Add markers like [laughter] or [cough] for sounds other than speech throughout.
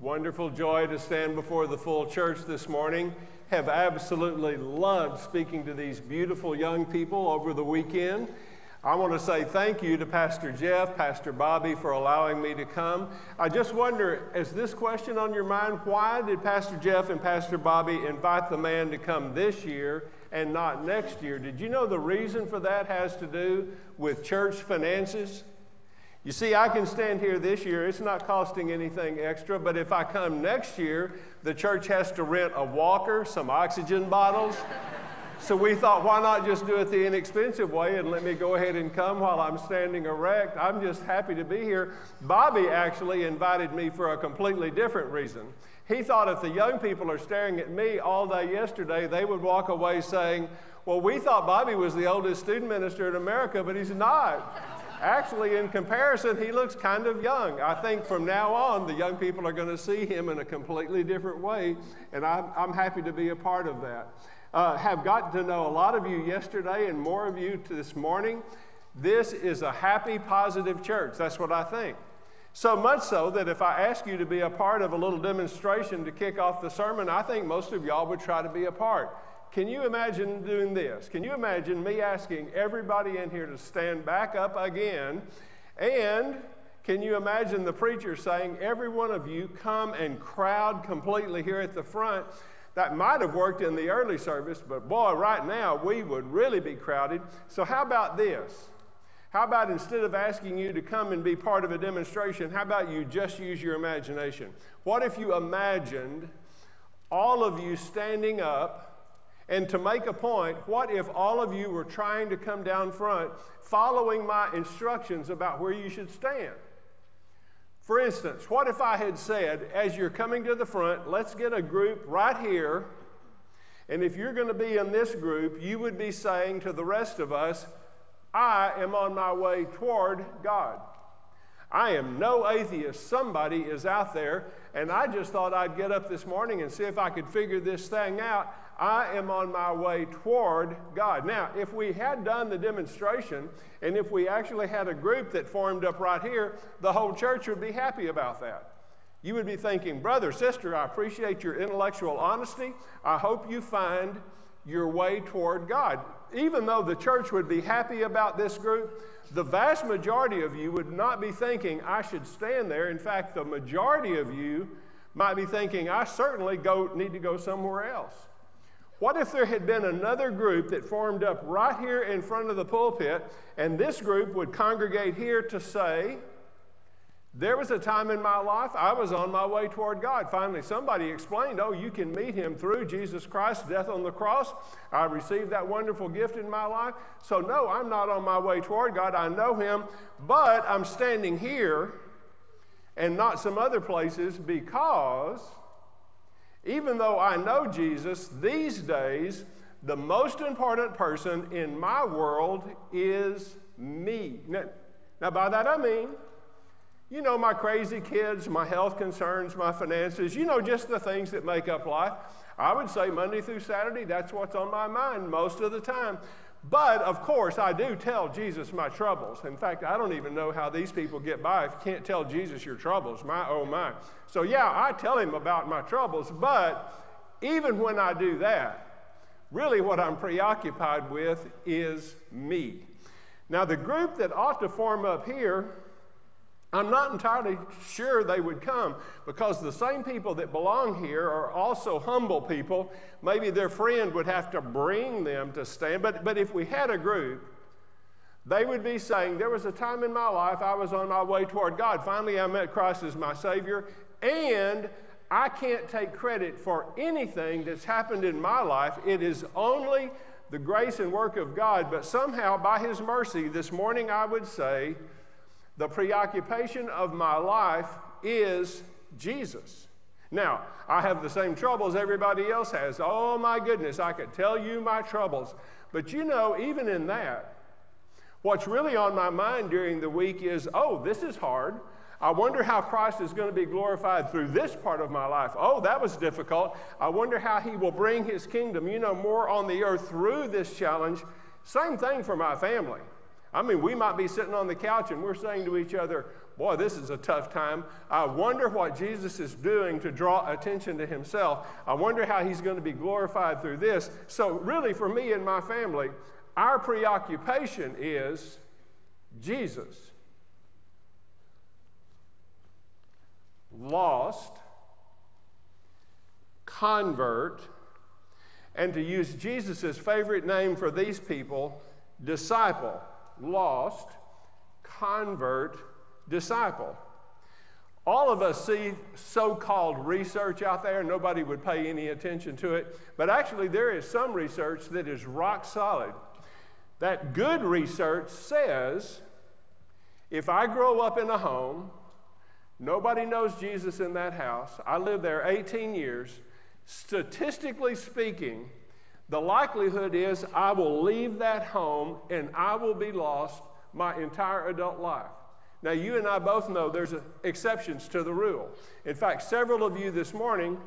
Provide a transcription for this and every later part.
Wonderful joy to stand before the full church this morning. Have absolutely loved speaking to these beautiful young people over the weekend. I want to say thank you to Pastor Jeff, Pastor Bobby for allowing me to come. I just wonder, is this question on your mind? Why did Pastor Jeff and Pastor Bobby invite the man to come this year and not next year? Did you know the reason for that has to do with church finances? You see, I can stand here this year, it's not costing anything extra, but if I come next year, the church has to rent a walker, some oxygen bottles. [laughs] so we thought, why not just do it the inexpensive way and let me go ahead and come while I'm standing erect? I'm just happy to be here. Bobby actually invited me for a completely different reason. He thought if the young people are staring at me all day yesterday, they would walk away saying, Well, we thought Bobby was the oldest student minister in America, but he's not. Actually, in comparison, he looks kind of young. I think from now on, the young people are going to see him in a completely different way, and I'm, I'm happy to be a part of that. Uh, have gotten to know a lot of you yesterday and more of you this morning. This is a happy, positive church. That's what I think. So much so that if I ask you to be a part of a little demonstration to kick off the sermon, I think most of y'all would try to be a part. Can you imagine doing this? Can you imagine me asking everybody in here to stand back up again? And can you imagine the preacher saying, Every one of you come and crowd completely here at the front? That might have worked in the early service, but boy, right now we would really be crowded. So, how about this? How about instead of asking you to come and be part of a demonstration, how about you just use your imagination? What if you imagined all of you standing up? And to make a point, what if all of you were trying to come down front following my instructions about where you should stand? For instance, what if I had said, as you're coming to the front, let's get a group right here, and if you're going to be in this group, you would be saying to the rest of us, I am on my way toward God. I am no atheist. Somebody is out there, and I just thought I'd get up this morning and see if I could figure this thing out. I am on my way toward God. Now, if we had done the demonstration and if we actually had a group that formed up right here, the whole church would be happy about that. You would be thinking, brother, sister, I appreciate your intellectual honesty. I hope you find your way toward God. Even though the church would be happy about this group, the vast majority of you would not be thinking, I should stand there. In fact, the majority of you might be thinking, I certainly go, need to go somewhere else. What if there had been another group that formed up right here in front of the pulpit, and this group would congregate here to say, There was a time in my life I was on my way toward God. Finally, somebody explained, Oh, you can meet him through Jesus Christ's death on the cross. I received that wonderful gift in my life. So, no, I'm not on my way toward God. I know him, but I'm standing here and not some other places because even though I know Jesus, these days, the most important person in my world is me. Now, now, by that I mean, you know, my crazy kids, my health concerns, my finances, you know, just the things that make up life. I would say Monday through Saturday, that's what's on my mind most of the time. But of course, I do tell Jesus my troubles. In fact, I don't even know how these people get by if you can't tell Jesus your troubles. My, oh my. So, yeah, I tell him about my troubles, but even when I do that, really what I'm preoccupied with is me. Now, the group that ought to form up here I'm not entirely sure they would come because the same people that belong here are also humble people. Maybe their friend would have to bring them to stand. But, but if we had a group, they would be saying, There was a time in my life I was on my way toward God. Finally, I met Christ as my Savior, and I can't take credit for anything that's happened in my life. It is only the grace and work of God. But somehow, by His mercy, this morning I would say, the preoccupation of my life is Jesus. Now, I have the same troubles everybody else has. Oh my goodness, I could tell you my troubles. But you know, even in that, what's really on my mind during the week is oh, this is hard. I wonder how Christ is going to be glorified through this part of my life. Oh, that was difficult. I wonder how he will bring his kingdom, you know, more on the earth through this challenge. Same thing for my family. I mean, we might be sitting on the couch and we're saying to each other, Boy, this is a tough time. I wonder what Jesus is doing to draw attention to himself. I wonder how he's going to be glorified through this. So, really, for me and my family, our preoccupation is Jesus. Lost, convert, and to use Jesus' favorite name for these people, disciple. Lost, convert, disciple. All of us see so called research out there, nobody would pay any attention to it. But actually, there is some research that is rock solid. That good research says if I grow up in a home, nobody knows Jesus in that house, I lived there 18 years, statistically speaking, the likelihood is I will leave that home and I will be lost my entire adult life. Now, you and I both know there's exceptions to the rule. In fact, several of you this morning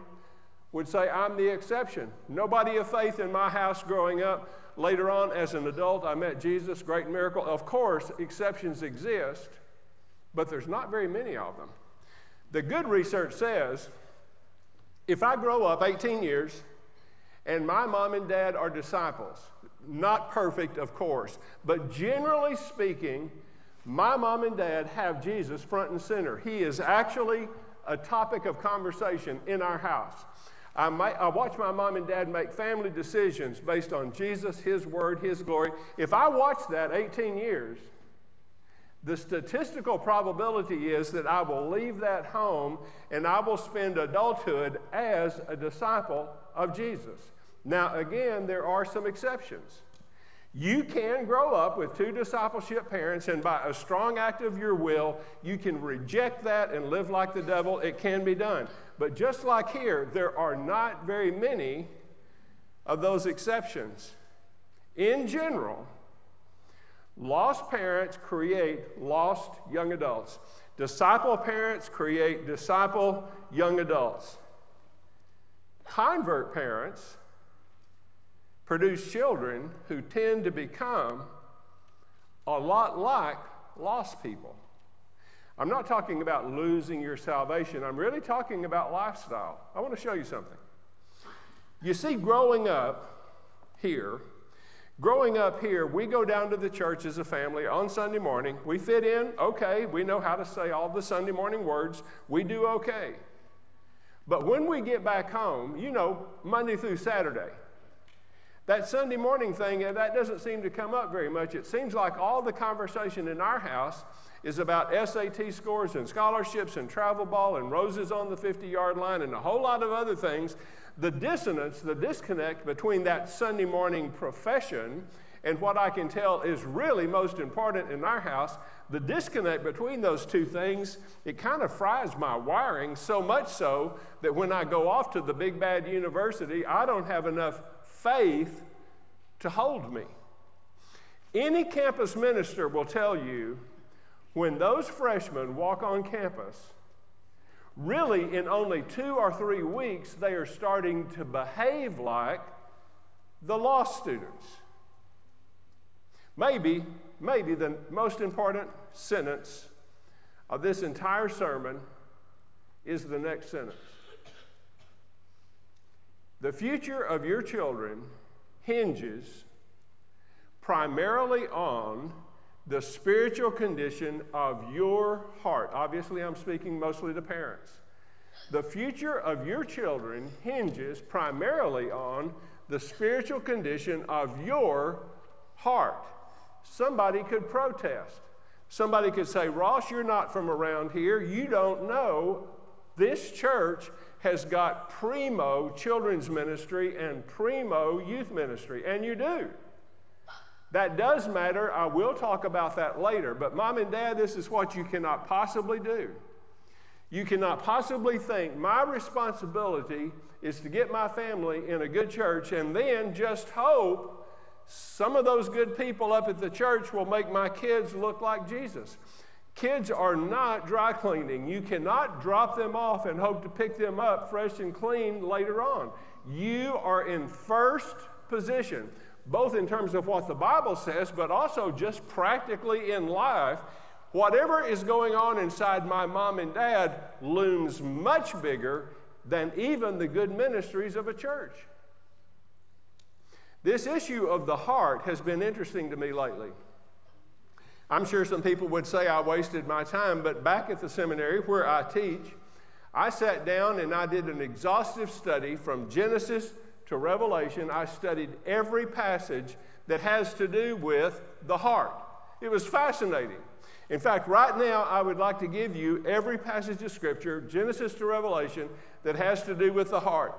would say, I'm the exception. Nobody of faith in my house growing up. Later on, as an adult, I met Jesus, great miracle. Of course, exceptions exist, but there's not very many of them. The good research says if I grow up 18 years and my mom and dad are disciples, not perfect, of course, but generally speaking, my mom and dad have Jesus front and center. He is actually a topic of conversation in our house. I, might, I, watch my mom and dad make family decisions based on Jesus, His Word, His glory. If I watch that 18 years, the statistical probability is that I will leave that home and I will spend adulthood as a disciple of Jesus. Now, again, there are some exceptions. You can grow up with two discipleship parents, and by a strong act of your will, you can reject that and live like the devil. It can be done. But just like here, there are not very many of those exceptions. In general, lost parents create lost young adults, disciple parents create disciple young adults. Convert parents produce children who tend to become a lot like lost people. I'm not talking about losing your salvation, I'm really talking about lifestyle. I want to show you something. You see, growing up here, growing up here, we go down to the church as a family on Sunday morning. We fit in, okay, we know how to say all the Sunday morning words, we do okay. But when we get back home, you know, Monday through Saturday, that Sunday morning thing, uh, that doesn't seem to come up very much. It seems like all the conversation in our house is about SAT scores and scholarships and travel ball and roses on the 50 yard line and a whole lot of other things. The dissonance, the disconnect between that Sunday morning profession and what I can tell is really most important in our house, the disconnect between those two things, it kind of fries my wiring so much so that when I go off to the big bad university, I don't have enough faith to hold me. Any campus minister will tell you when those freshmen walk on campus, really in only two or three weeks, they are starting to behave like the law students. Maybe, maybe the most important sentence of this entire sermon is the next sentence. The future of your children hinges primarily on the spiritual condition of your heart. Obviously, I'm speaking mostly to parents. The future of your children hinges primarily on the spiritual condition of your heart. Somebody could protest. Somebody could say, Ross, you're not from around here. You don't know this church has got primo children's ministry and primo youth ministry, and you do. That does matter. I will talk about that later. But, mom and dad, this is what you cannot possibly do. You cannot possibly think my responsibility is to get my family in a good church and then just hope some of those good people up at the church will make my kids look like Jesus. Kids are not dry cleaning. You cannot drop them off and hope to pick them up fresh and clean later on. You are in first position. both in terms of what the Bible says, but also just practically in life, whatever is going on inside my mom and dad looms much bigger than even the good ministries of a church. This issue of the heart has been interesting to me lately. I'm sure some people would say I wasted my time, but back at the seminary where I teach, I sat down and I did an exhaustive study from Genesis to Revelation. I studied every passage that has to do with the heart. It was fascinating. In fact, right now, I would like to give you every passage of Scripture, Genesis to Revelation, that has to do with the heart.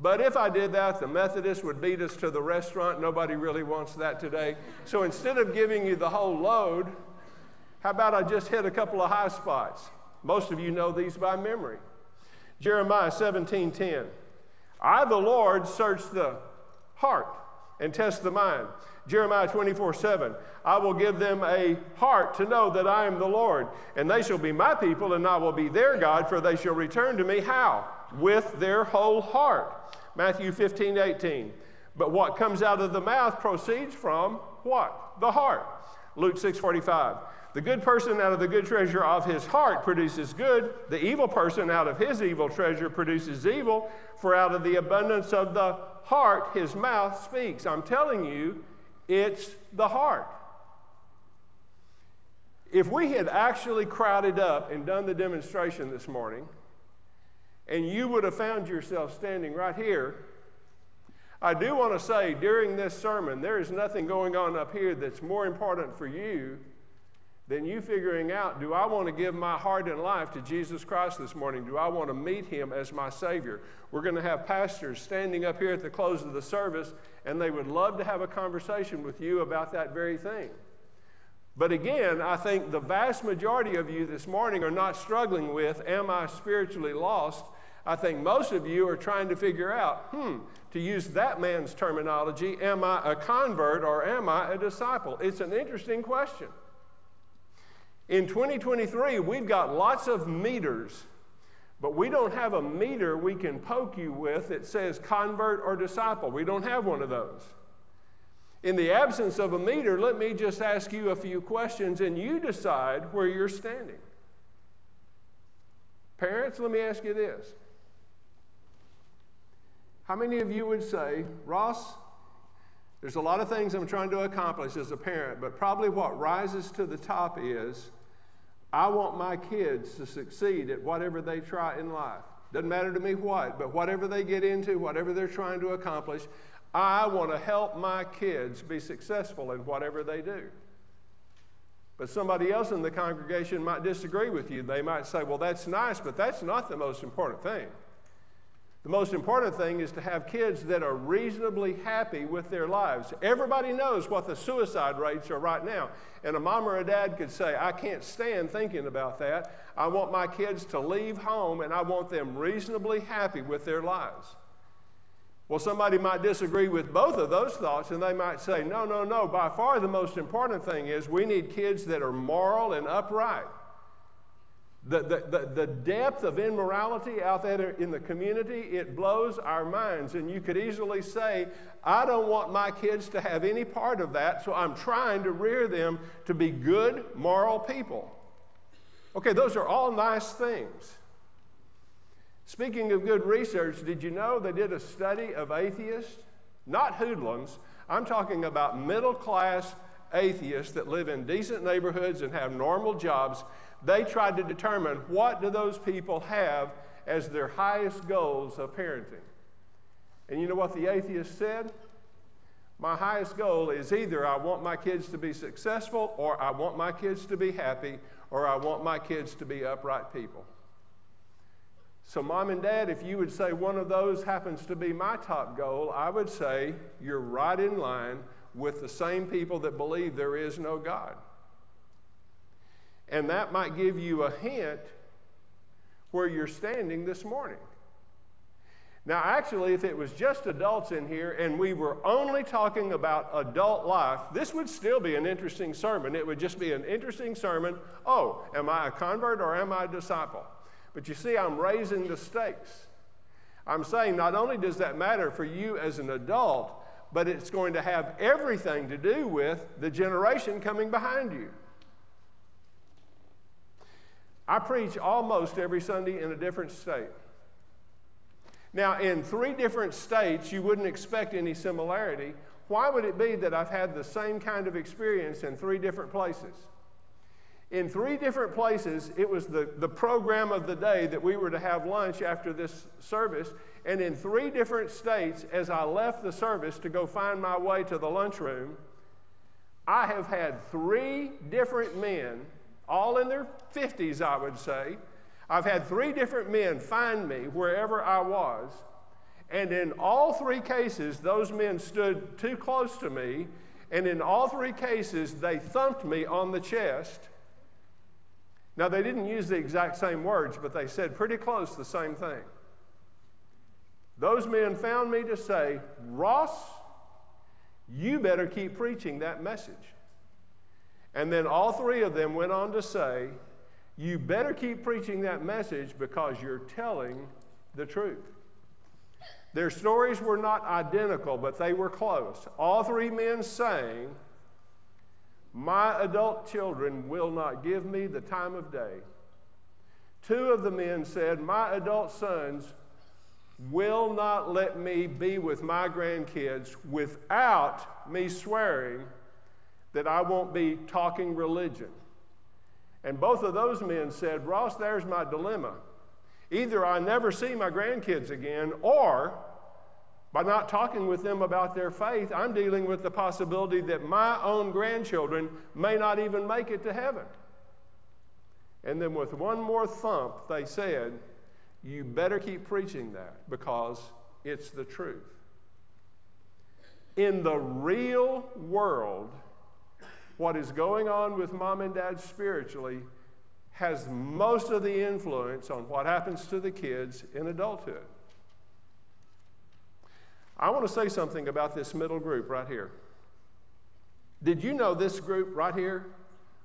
But if I did that, the Methodists would beat us to the restaurant. Nobody really wants that today. So instead of giving you the whole load, how about I just hit a couple of high spots? Most of you know these by memory. Jeremiah 17:10. I, the Lord, search the heart and test the mind. Jeremiah 24 7. I will give them a heart to know that I am the Lord, and they shall be my people, and I will be their God, for they shall return to me. How? With their whole heart. Matthew 15 18. But what comes out of the mouth proceeds from what? The heart. Luke 6 45. The good person out of the good treasure of his heart produces good. The evil person out of his evil treasure produces evil. For out of the abundance of the heart his mouth speaks. I'm telling you, it's the heart. If we had actually crowded up and done the demonstration this morning, and you would have found yourself standing right here, I do want to say during this sermon, there is nothing going on up here that's more important for you than you figuring out do I want to give my heart and life to Jesus Christ this morning? Do I want to meet him as my Savior? We're going to have pastors standing up here at the close of the service, and they would love to have a conversation with you about that very thing. But again, I think the vast majority of you this morning are not struggling with, Am I spiritually lost? I think most of you are trying to figure out, hmm, to use that man's terminology, am I a convert or am I a disciple? It's an interesting question. In 2023, we've got lots of meters, but we don't have a meter we can poke you with that says convert or disciple. We don't have one of those. In the absence of a meter, let me just ask you a few questions and you decide where you're standing. Parents, let me ask you this. How many of you would say, Ross, there's a lot of things I'm trying to accomplish as a parent, but probably what rises to the top is I want my kids to succeed at whatever they try in life. Doesn't matter to me what, but whatever they get into, whatever they're trying to accomplish, I want to help my kids be successful in whatever they do. But somebody else in the congregation might disagree with you. They might say, well, that's nice, but that's not the most important thing. The most important thing is to have kids that are reasonably happy with their lives. Everybody knows what the suicide rates are right now. And a mom or a dad could say, I can't stand thinking about that. I want my kids to leave home and I want them reasonably happy with their lives. Well, somebody might disagree with both of those thoughts and they might say, no, no, no. By far, the most important thing is we need kids that are moral and upright. The, the, the, the, depth of immorality out there in the community, it blows our minds. And you could easily say, I don't want my kids to have any part of that, so I'm trying to rear them to be good, moral people. Okay, those are all nice things. Speaking of good research, did you know they did a study of atheists? Not hoodlums. I'm talking about middle class atheists that live in decent neighborhoods and have normal jobs they tried to determine what do those people have as their highest goals of parenting. And you know what the atheist said? My highest goal is either I want my kids to be successful, or I want my kids to be happy, or I want my kids to be upright people. So, mom and dad, if you would say one of those happens to be my top goal, I would say you're right in line with the same people that believe there is no God. And that might give you a hint where you're standing this morning. Now, actually, if it was just adults in here and we were only talking about adult life, this would still be an interesting sermon. It would just be an interesting sermon. Oh, am I a convert or am I a disciple? But you see, I'm raising the stakes. I'm saying not only does that matter for you as an adult, but it's going to have everything to do with the generation coming behind you. I preach almost every Sunday in a different state. Now, in three different states, you wouldn't expect any similarity. Why would it be that I've had the same kind of experience in three different places? In three different places, it was the, the program of the day that we were to have lunch after this service. And in three different states, as I left the service to go find my way to the lunchroom, I have had three different men, all in their 50s, I would say. I've had three different men find me wherever I was. And in all three cases, those men stood too close to me. And in all three cases, they thumped me on the chest now, they didn't use the exact same words, but they said pretty close the same thing. Those men found me to say, Ross, you better keep preaching that message. And then all three of them went on to say, You better keep preaching that message because you're telling the truth. Their stories were not identical, but they were close. All three men saying, my adult children will not give me the time of day. Two of the men said, My adult sons will not let me be with my grandkids without me swearing that I won't be talking religion. And both of those men said, Ross, there's my dilemma. Either I never see my grandkids again, or by not talking with them about their faith, I'm dealing with the possibility that my own grandchildren may not even make it to heaven. And then, with one more thump, they said, You better keep preaching that because it's the truth. In the real world, what is going on with mom and dad spiritually has most of the influence on what happens to the kids in adulthood. I want to say something about this middle group right here. Did you know this group right here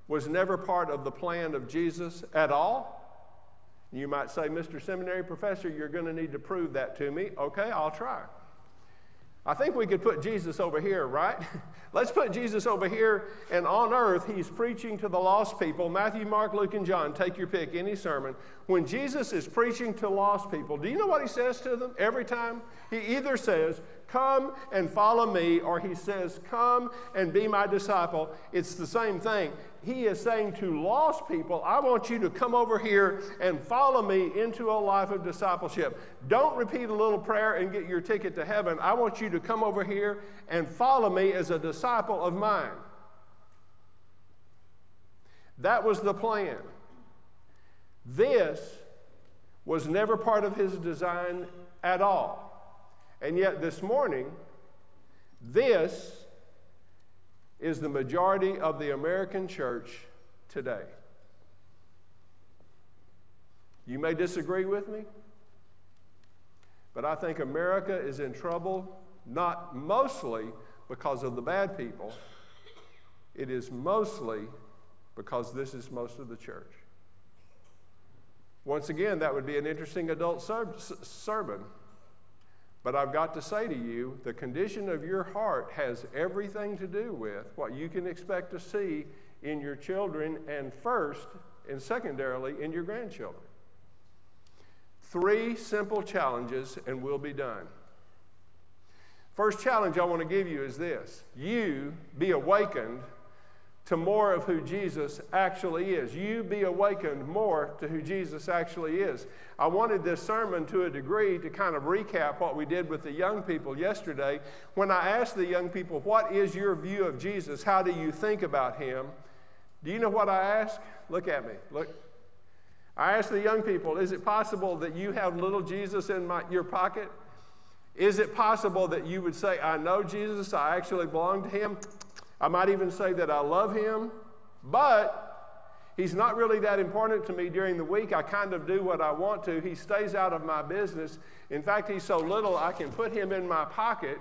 was never part of the plan of Jesus at all? You might say, Mr. Seminary Professor, you're going to need to prove that to me. Okay, I'll try. I think we could put Jesus over here, right? [laughs] Let's put Jesus over here, and on earth, he's preaching to the lost people. Matthew, Mark, Luke, and John, take your pick, any sermon. When Jesus is preaching to lost people, do you know what he says to them every time? He either says, Come and follow me, or he says, Come and be my disciple. It's the same thing. He is saying to lost people, I want you to come over here and follow me into a life of discipleship. Don't repeat a little prayer and get your ticket to heaven. I want you to come over here and follow me as a disciple of mine. That was the plan. This was never part of his design at all. And yet, this morning, this is the majority of the American church today. You may disagree with me, but I think America is in trouble not mostly because of the bad people, it is mostly because this is most of the church. Once again, that would be an interesting adult ser- sermon. But I've got to say to you, the condition of your heart has everything to do with what you can expect to see in your children, and first and secondarily in your grandchildren. Three simple challenges, and we'll be done. First challenge I want to give you is this you be awakened to more of who Jesus actually is. You be awakened more to who Jesus actually is. I wanted this sermon to a degree to kind of recap what we did with the young people yesterday. When I asked the young people, What is your view of Jesus? How do you think about him? Do you know what I asked? Look at me. Look. I asked the young people, Is it possible that you have little Jesus in my, your pocket? Is it possible that you would say, I know Jesus, I actually belong to him? I might even say that I love him, but he's not really that important to me during the week. I kind of do what I want to. He stays out of my business. In fact, he's so little I can put him in my pocket.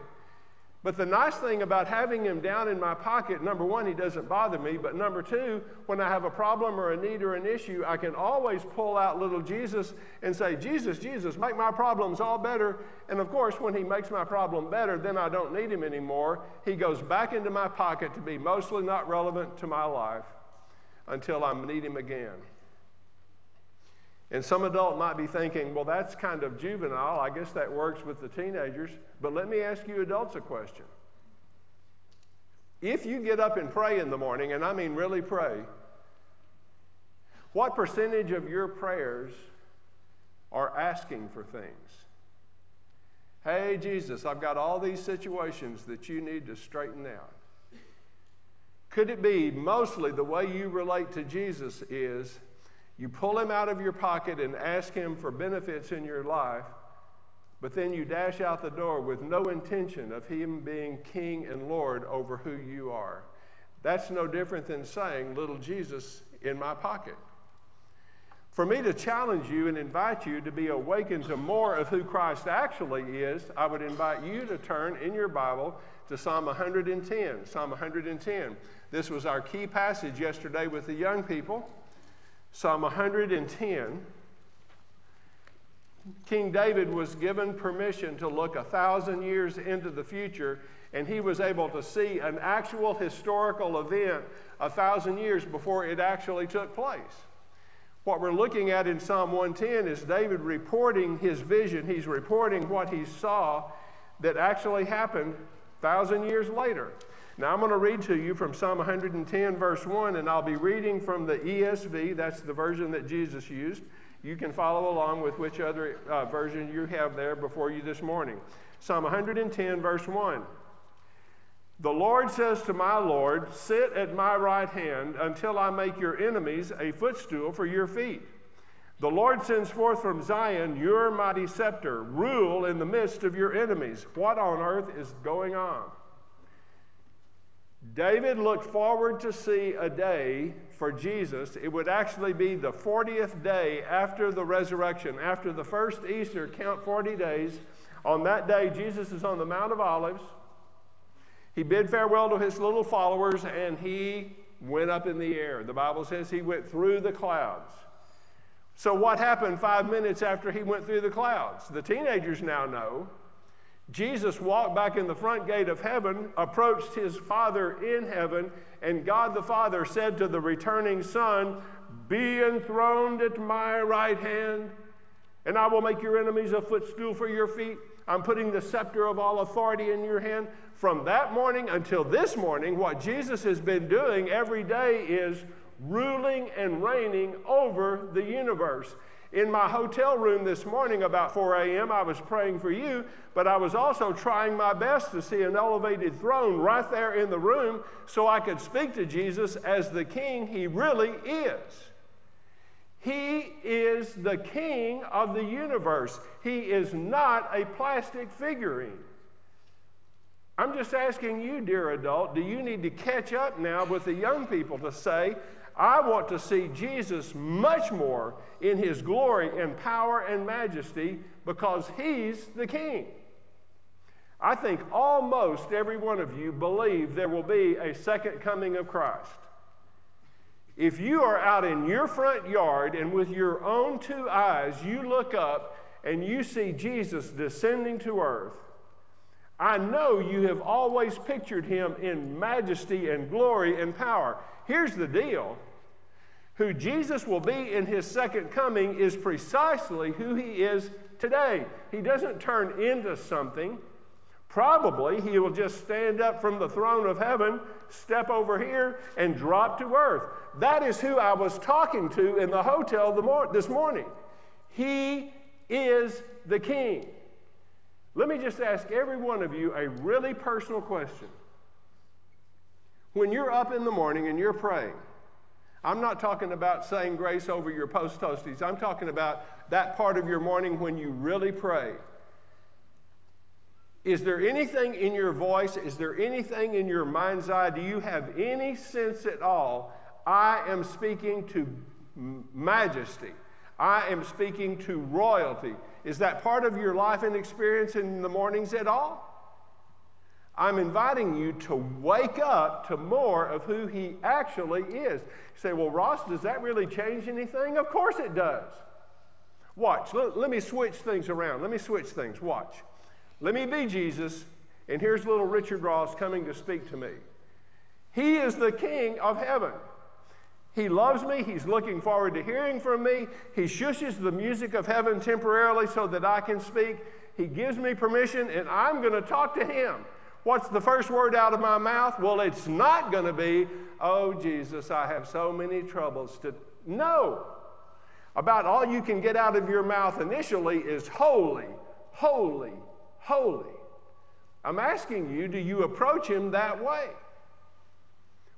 But the nice thing about having him down in my pocket, number one, he doesn't bother me. But number two, when I have a problem or a need or an issue, I can always pull out little Jesus and say, Jesus, Jesus, make my problems all better. And of course, when he makes my problem better, then I don't need him anymore. He goes back into my pocket to be mostly not relevant to my life until I need him again. And some adult might be thinking, well, that's kind of juvenile. I guess that works with the teenagers. But let me ask you adults a question. If you get up and pray in the morning, and I mean really pray, what percentage of your prayers are asking for things? Hey, Jesus, I've got all these situations that you need to straighten out. Could it be mostly the way you relate to Jesus is you pull him out of your pocket and ask him for benefits in your life, but then you dash out the door with no intention of him being king and Lord over who you are. That's no different than saying, Little Jesus in my pocket. For me to challenge you and invite you to be awakened to more of who Christ actually is, I would invite you to turn in your Bible to Psalm 110. Psalm 110. This was our key passage yesterday with the young people. Psalm 110, King David was given permission to look a thousand years into the future, and he was able to see an actual historical event a thousand years before it actually took place. What we're looking at in Psalm 110 is David reporting his vision. He's reporting what he saw that actually happened a thousand years later. Now I'm going to read to you from Psalm 110, verse 1, and I'll be reading from the ESV. That's the version that Jesus used. You can follow along with which other uh, version you have there before you this morning. Psalm 110, verse 1. The Lord says to my Lord, Sit at my right hand until I make your enemies a footstool for your feet. The Lord sends forth from Zion your mighty scepter. Rule in the midst of your enemies. What on earth is going on? David looked forward to see a day for Jesus. It would actually be the 40th day after the resurrection, after the first Easter, count 40 days. On that day, Jesus is on the Mount of Olives. He bid farewell to his little followers and he went up in the air. The Bible says he went through the clouds. So, what happened five minutes after he went through the clouds? The teenagers now know Jesus walked back in the front gate of heaven, approached his Father in heaven, and God the Father said to the returning Son, Be enthroned at my right hand, and I will make your enemies a footstool for your feet. I'm putting the scepter of all authority in your hand. From that morning until this morning, what Jesus has been doing every day is ruling and reigning over the universe. In my hotel room this morning about 4 a.m., I was praying for you, but I was also trying my best to see an elevated throne right there in the room so I could speak to Jesus as the king he really is. He is the king of the universe. He is not a plastic figurine. I'm just asking you, dear adult, do you need to catch up now with the young people to say, I want to see Jesus much more in his glory and power and majesty because he's the king. I think almost every one of you believe there will be a second coming of Christ. If you are out in your front yard and with your own two eyes you look up and you see Jesus descending to earth, I know you have always pictured him in majesty and glory and power. Here's the deal who Jesus will be in his second coming is precisely who he is today. He doesn't turn into something. Probably he will just stand up from the throne of heaven, step over here, and drop to earth. That is who I was talking to in the hotel this morning. He is the king. Let me just ask every one of you a really personal question. When you're up in the morning and you're praying, I'm not talking about saying grace over your post toasties. I'm talking about that part of your morning when you really pray. Is there anything in your voice? Is there anything in your mind's eye? Do you have any sense at all? I am speaking to majesty. I am speaking to royalty. Is that part of your life and experience in the mornings at all? I'm inviting you to wake up to more of who He actually is. You say, Well, Ross, does that really change anything? Of course it does. Watch, let, let me switch things around. Let me switch things. Watch. Let me be Jesus, and here's little Richard Ross coming to speak to me. He is the King of heaven. He loves me. He's looking forward to hearing from me. He shushes the music of heaven temporarily so that I can speak. He gives me permission, and I'm going to talk to him. What's the first word out of my mouth? Well, it's not going to be, Oh, Jesus, I have so many troubles to. No. About all you can get out of your mouth initially is holy, holy, holy. I'm asking you, do you approach Him that way?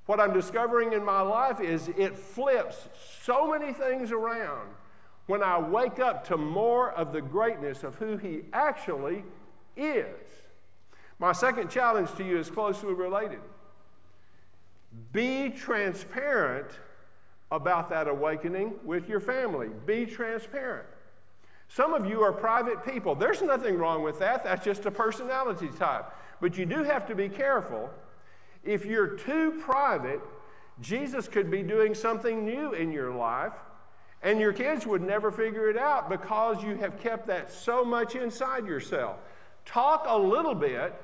What I'm discovering in my life is it flips so many things around when I wake up to more of the greatness of who He actually is. My second challenge to you is closely related. Be transparent about that awakening with your family. Be transparent. Some of you are private people. There's nothing wrong with that. That's just a personality type. But you do have to be careful. If you're too private, Jesus could be doing something new in your life, and your kids would never figure it out because you have kept that so much inside yourself. Talk a little bit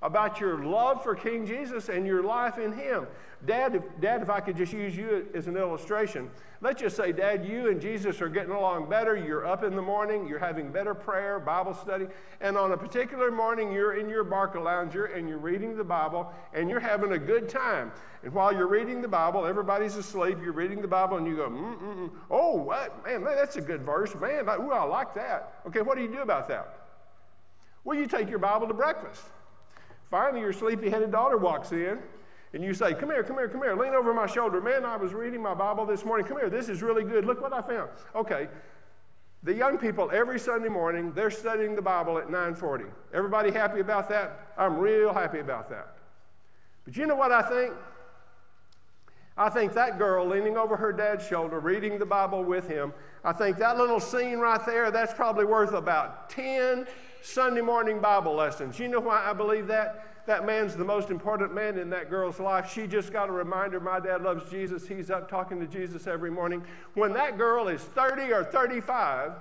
about your love for King Jesus and your life in Him. Dad, if, Dad, if I could just use you as an illustration, let's just say, Dad, you and Jesus are getting along better. You're up in the morning, you're having better prayer, Bible study, and on a particular morning, you're in your Barcalounger and you're reading the Bible and you're having a good time. And while you're reading the Bible, everybody's asleep, you're reading the Bible, and you go, mm-mm-mm. oh, what? Man, man, that's a good verse. Man, ooh, I like that. Okay, what do you do about that? Well, you take your Bible to breakfast. Finally, your sleepy headed daughter walks in, and you say, Come here, come here, come here. Lean over my shoulder. Man, I was reading my Bible this morning. Come here, this is really good. Look what I found. Okay. The young people every Sunday morning, they're studying the Bible at 9:40. Everybody happy about that? I'm real happy about that. But you know what I think? I think that girl leaning over her dad's shoulder, reading the Bible with him, I think that little scene right there, that's probably worth about 10 Sunday morning Bible lessons. You know why I believe that? That man's the most important man in that girl's life. She just got a reminder my dad loves Jesus. He's up talking to Jesus every morning. When that girl is 30 or 35,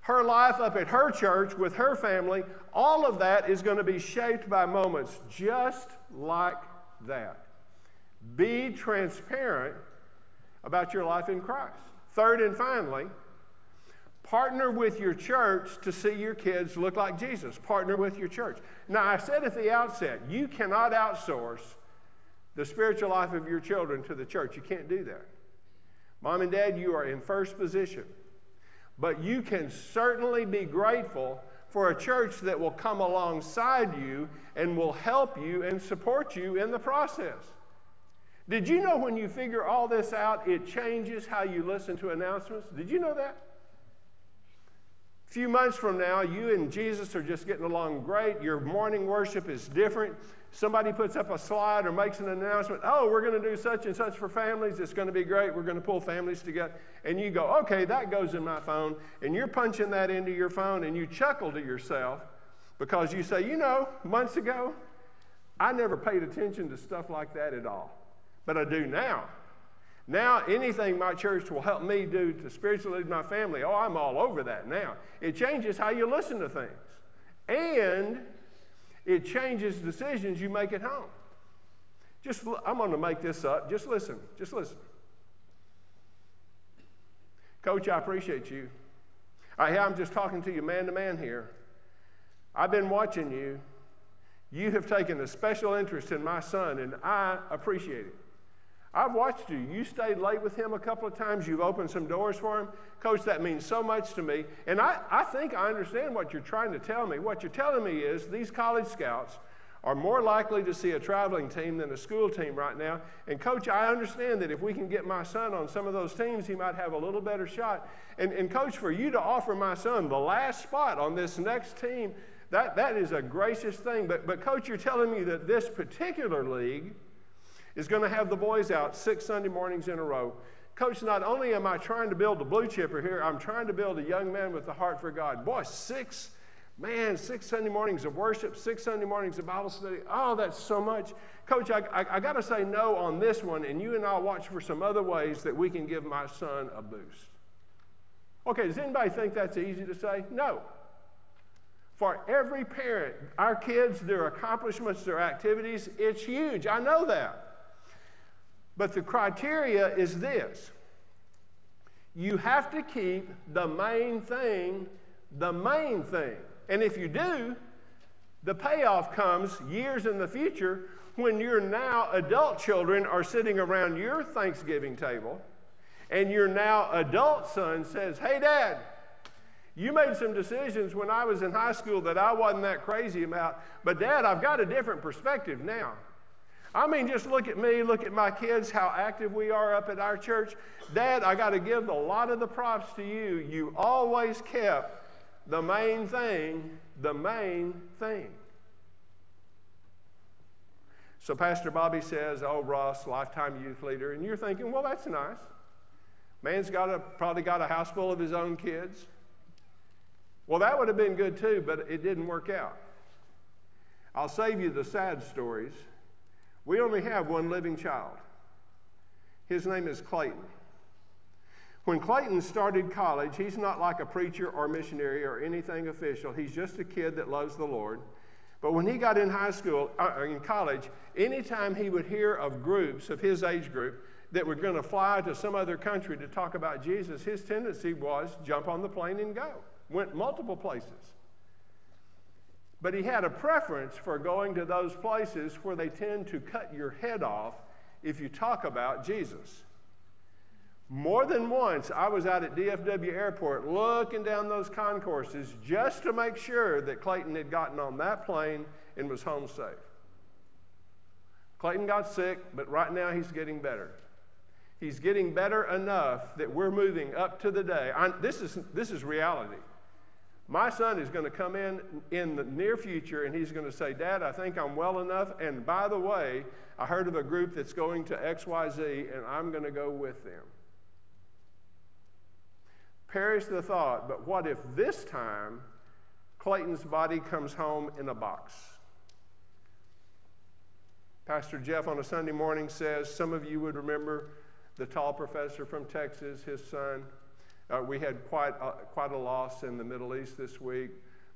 her life up at her church with her family, all of that is going to be shaped by moments just like that. Be transparent about your life in Christ. Third and finally, Partner with your church to see your kids look like Jesus. Partner with your church. Now, I said at the outset, you cannot outsource the spiritual life of your children to the church. You can't do that. Mom and dad, you are in first position. But you can certainly be grateful for a church that will come alongside you and will help you and support you in the process. Did you know when you figure all this out, it changes how you listen to announcements? Did you know that? A few months from now, you and Jesus are just getting along great. Your morning worship is different. Somebody puts up a slide or makes an announcement, oh, we're going to do such and such for families. It's going to be great. We're going to pull families together. And you go, okay, that goes in my phone. And you're punching that into your phone and you chuckle to yourself because you say, you know, months ago, I never paid attention to stuff like that at all. But I do now. Now, anything my church will help me do to spiritually lead my family, oh, I'm all over that now. It changes how you listen to things. And it changes decisions you make at home. Just, I'm going to make this up. Just listen. Just listen. Coach, I appreciate you. I, I'm just talking to you man to man here. I've been watching you. You have taken a special interest in my son, and I appreciate it. I've watched you. You stayed late with him a couple of times. You've opened some doors for him. Coach, that means so much to me. And I, I think I understand what you're trying to tell me. What you're telling me is these college scouts are more likely to see a traveling team than a school team right now. And, coach, I understand that if we can get my son on some of those teams, he might have a little better shot. And, and coach, for you to offer my son the last spot on this next team, that, that is a gracious thing. But, but, coach, you're telling me that this particular league, is going to have the boys out six Sunday mornings in a row. Coach, not only am I trying to build a blue chipper here, I'm trying to build a young man with a heart for God. Boy, six Man, six Sunday mornings of worship, six Sunday mornings of Bible study. Oh, that's so much. Coach, I, I, I got to say no on this one, and you and I'll watch for some other ways that we can give my son a boost. Okay, does anybody think that's easy to say? No. For every parent, our kids, their accomplishments, their activities, it's huge. I know that. But the criteria is this you have to keep the main thing the main thing. And if you do, the payoff comes years in the future when your now adult children are sitting around your Thanksgiving table and your now adult son says, Hey, dad, you made some decisions when I was in high school that I wasn't that crazy about, but dad, I've got a different perspective now. I mean, just look at me, look at my kids, how active we are up at our church. Dad, I got to give a lot of the props to you. You always kept the main thing, the main thing. So Pastor Bobby says, Oh, Ross, lifetime youth leader. And you're thinking, Well, that's nice. Man's got a, probably got a house full of his own kids. Well, that would have been good too, but it didn't work out. I'll save you the sad stories. We only have one living child. His name is Clayton. When Clayton started college, he's not like a preacher or missionary or anything official. He's just a kid that loves the Lord. But when he got in high school, uh, in college, anytime he would hear of groups of his age group that were going to fly to some other country to talk about Jesus, his tendency was jump on the plane and go. Went multiple places. But he had a preference for going to those places where they tend to cut your head off if you talk about Jesus. More than once, I was out at DFW Airport looking down those concourses just to make sure that Clayton had gotten on that plane and was home safe. Clayton got sick, but right now he's getting better. He's getting better enough that we're moving up to the day. I, this, is, this is reality. My son is going to come in in the near future and he's going to say, Dad, I think I'm well enough. And by the way, I heard of a group that's going to XYZ and I'm going to go with them. Perish the thought, but what if this time Clayton's body comes home in a box? Pastor Jeff on a Sunday morning says, Some of you would remember the tall professor from Texas, his son. Uh, we had quite a, quite a loss in the Middle East this week.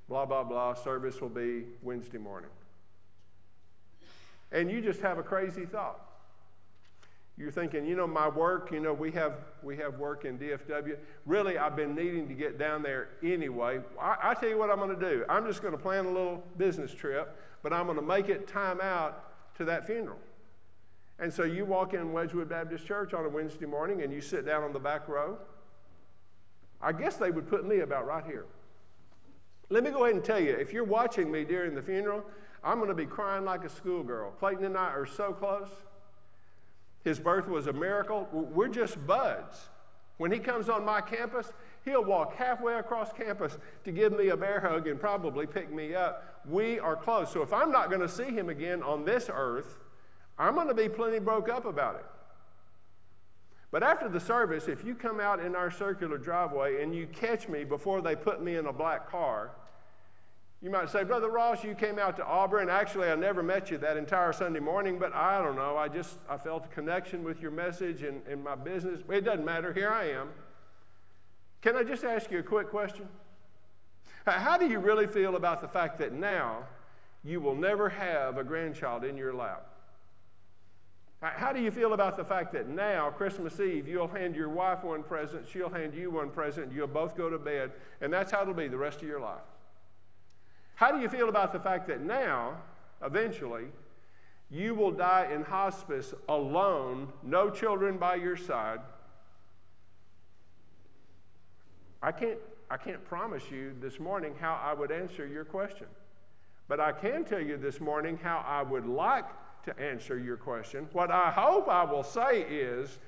Blah, blah, blah. Service will be Wednesday morning. And you just have a crazy thought. You're thinking, you know, my work, you know, we have, we have work in DFW. Really, I've been needing to get down there anyway. I, I tell you what I'm going to do. I'm just going to plan a little business trip, but I'm going to make it time out to that funeral. And so you walk in Wedgwood Baptist Church on a Wednesday morning and you sit down on the back row. I guess they would put me about right here. Let me go ahead and tell you if you're watching me during the funeral, I'm going to be crying like a schoolgirl. Clayton and I are so close. His birth was a miracle. We're just buds. When he comes on my campus, he'll walk halfway across campus to give me a bear hug and probably pick me up. We are close. So if I'm not going to see him again on this earth, I'm going to be plenty broke up about it. But after the service, if you come out in our circular driveway and you catch me before they put me in a black car, you might say, Brother Ross, you came out to Auburn. Actually, I never met you that entire Sunday morning, but I don't know. I just I felt a connection with your message and, and my business. It doesn't matter. Here I am. Can I just ask you a quick question? How do you really feel about the fact that now you will never have a grandchild in your lap? How do you feel about the fact that now, Christmas Eve, you'll hand your wife one present, she'll hand you one present, you'll both go to bed, and that's how it'll be the rest of your life? How do you feel about the fact that now, eventually, you will die in hospice alone, no children by your side? I can't, I can't promise you this morning how I would answer your question. But I can tell you this morning how I would like to answer your question. What I hope I will say is,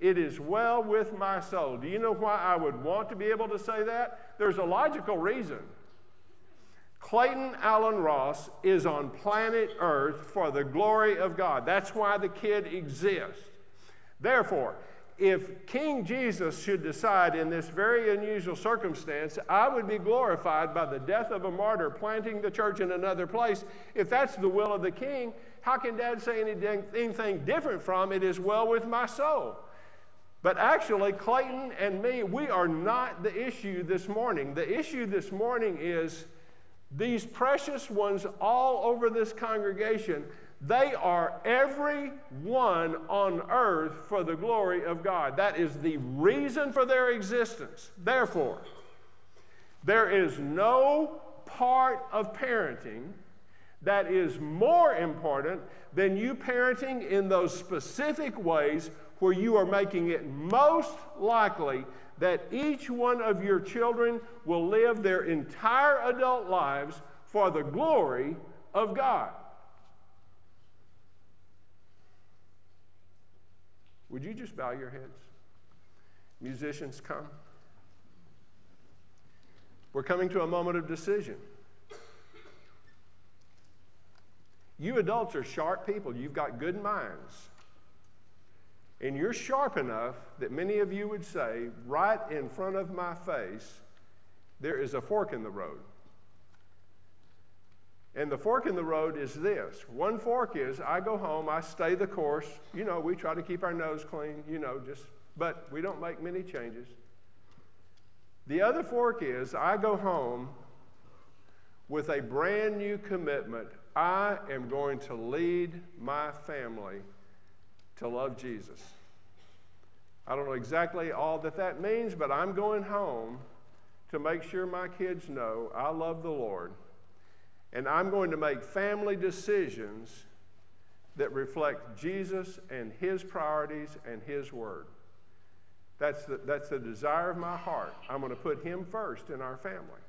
it is well with my soul. Do you know why I would want to be able to say that? There's a logical reason. Clayton Allen Ross is on planet Earth for the glory of God. That's why the kid exists. Therefore, if King Jesus should decide in this very unusual circumstance, I would be glorified by the death of a martyr planting the church in another place, if that's the will of the king, how can dad say anything, different from it is well with my soul? But actually, Clayton and me, we are not the issue this morning. The issue this morning is these precious ones all over this congregation they are every one on earth for the glory of God. That is the reason for their existence. Therefore, there is no part of parenting that is more important than you parenting in those specific ways where you are making it most likely that each one of your children will live their entire adult lives for the glory of God. Would you just bow your heads? Musicians, come. We're coming to a moment of decision. You adults are sharp people. You've got good minds. And you're sharp enough that many of you would say, right in front of my face, there is a fork in the road. And the fork in the road is this. One fork is I go home, I stay the course. You know, we try to keep our nose clean, you know, just, but we don't make many changes. The other fork is I go home with a brand new commitment. I am going to lead my family to love Jesus. I don't know exactly all that that means, but I'm going home to make sure my kids know I love the Lord and I'm going to make family decisions that reflect Jesus and His priorities and His Word. That's the, that's the desire of my heart. I'm going to put Him first in our family.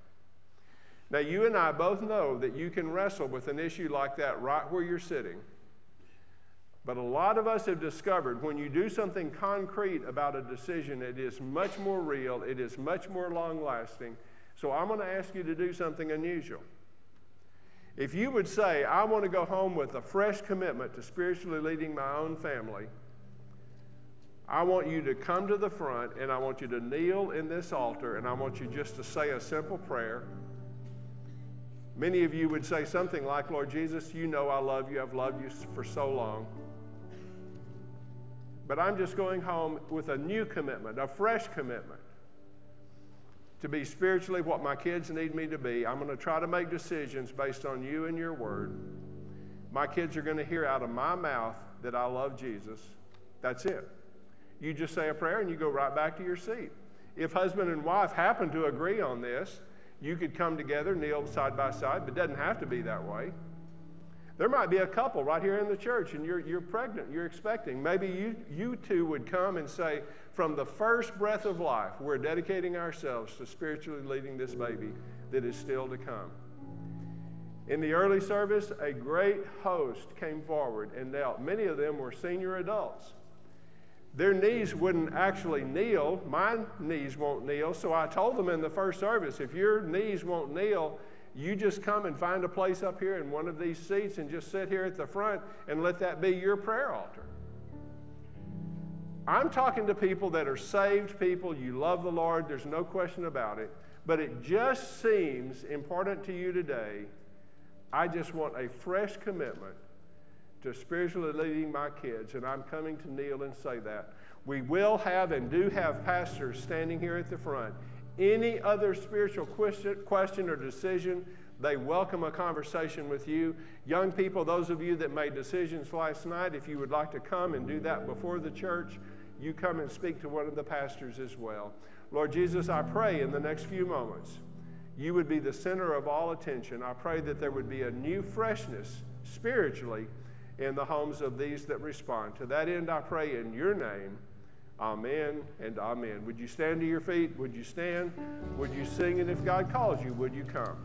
Now, you and I both know that you can wrestle with an issue like that right where you're sitting. But a lot of us have discovered when you do something concrete about a decision, it is much more real, it is much more long lasting. So I'm going to ask you to do something unusual. If you would say, I want to go home with a fresh commitment to spiritually leading my own family, I want you to come to the front and I want you to kneel in this altar and I want you just to say a simple prayer. Many of you would say something like, Lord Jesus, you know I love you. I've loved you for so long. But I'm just going home with a new commitment, a fresh commitment to be spiritually what my kids need me to be. I'm going to try to make decisions based on you and your word. My kids are going to hear out of my mouth that I love Jesus. That's it. You just say a prayer and you go right back to your seat. If husband and wife happen to agree on this, you could come together, kneel side by side, but it doesn't have to be that way. There might be a couple right here in the church and you're, you're pregnant, you're expecting. Maybe you, you two would come and say, from the first breath of life, we're dedicating ourselves to spiritually leading this baby that is still to come. In the early service, a great host came forward and knelt. Many of them were senior adults. Their knees wouldn't actually kneel. My knees won't kneel. So I told them in the first service if your knees won't kneel, you just come and find a place up here in one of these seats and just sit here at the front and let that be your prayer altar. I'm talking to people that are saved people. You love the Lord, there's no question about it. But it just seems important to you today. I just want a fresh commitment to spiritually leading my kids, and I'm coming to kneel and say that. We will have and do have pastors standing here at the front. Any other spiritual question or decision, they welcome a conversation with you. Young people, those of you that made decisions last night, if you would like to come and do that before the church, you come and speak to one of the pastors as well. Lord Jesus, I pray in the next few moments you would be the center of all attention. I pray that there would be a new freshness spiritually in the homes of these that respond. To that end, I pray in your name. Amen and amen. Would you stand to your feet? Would you stand? Would you sing? And if God calls you, would you come?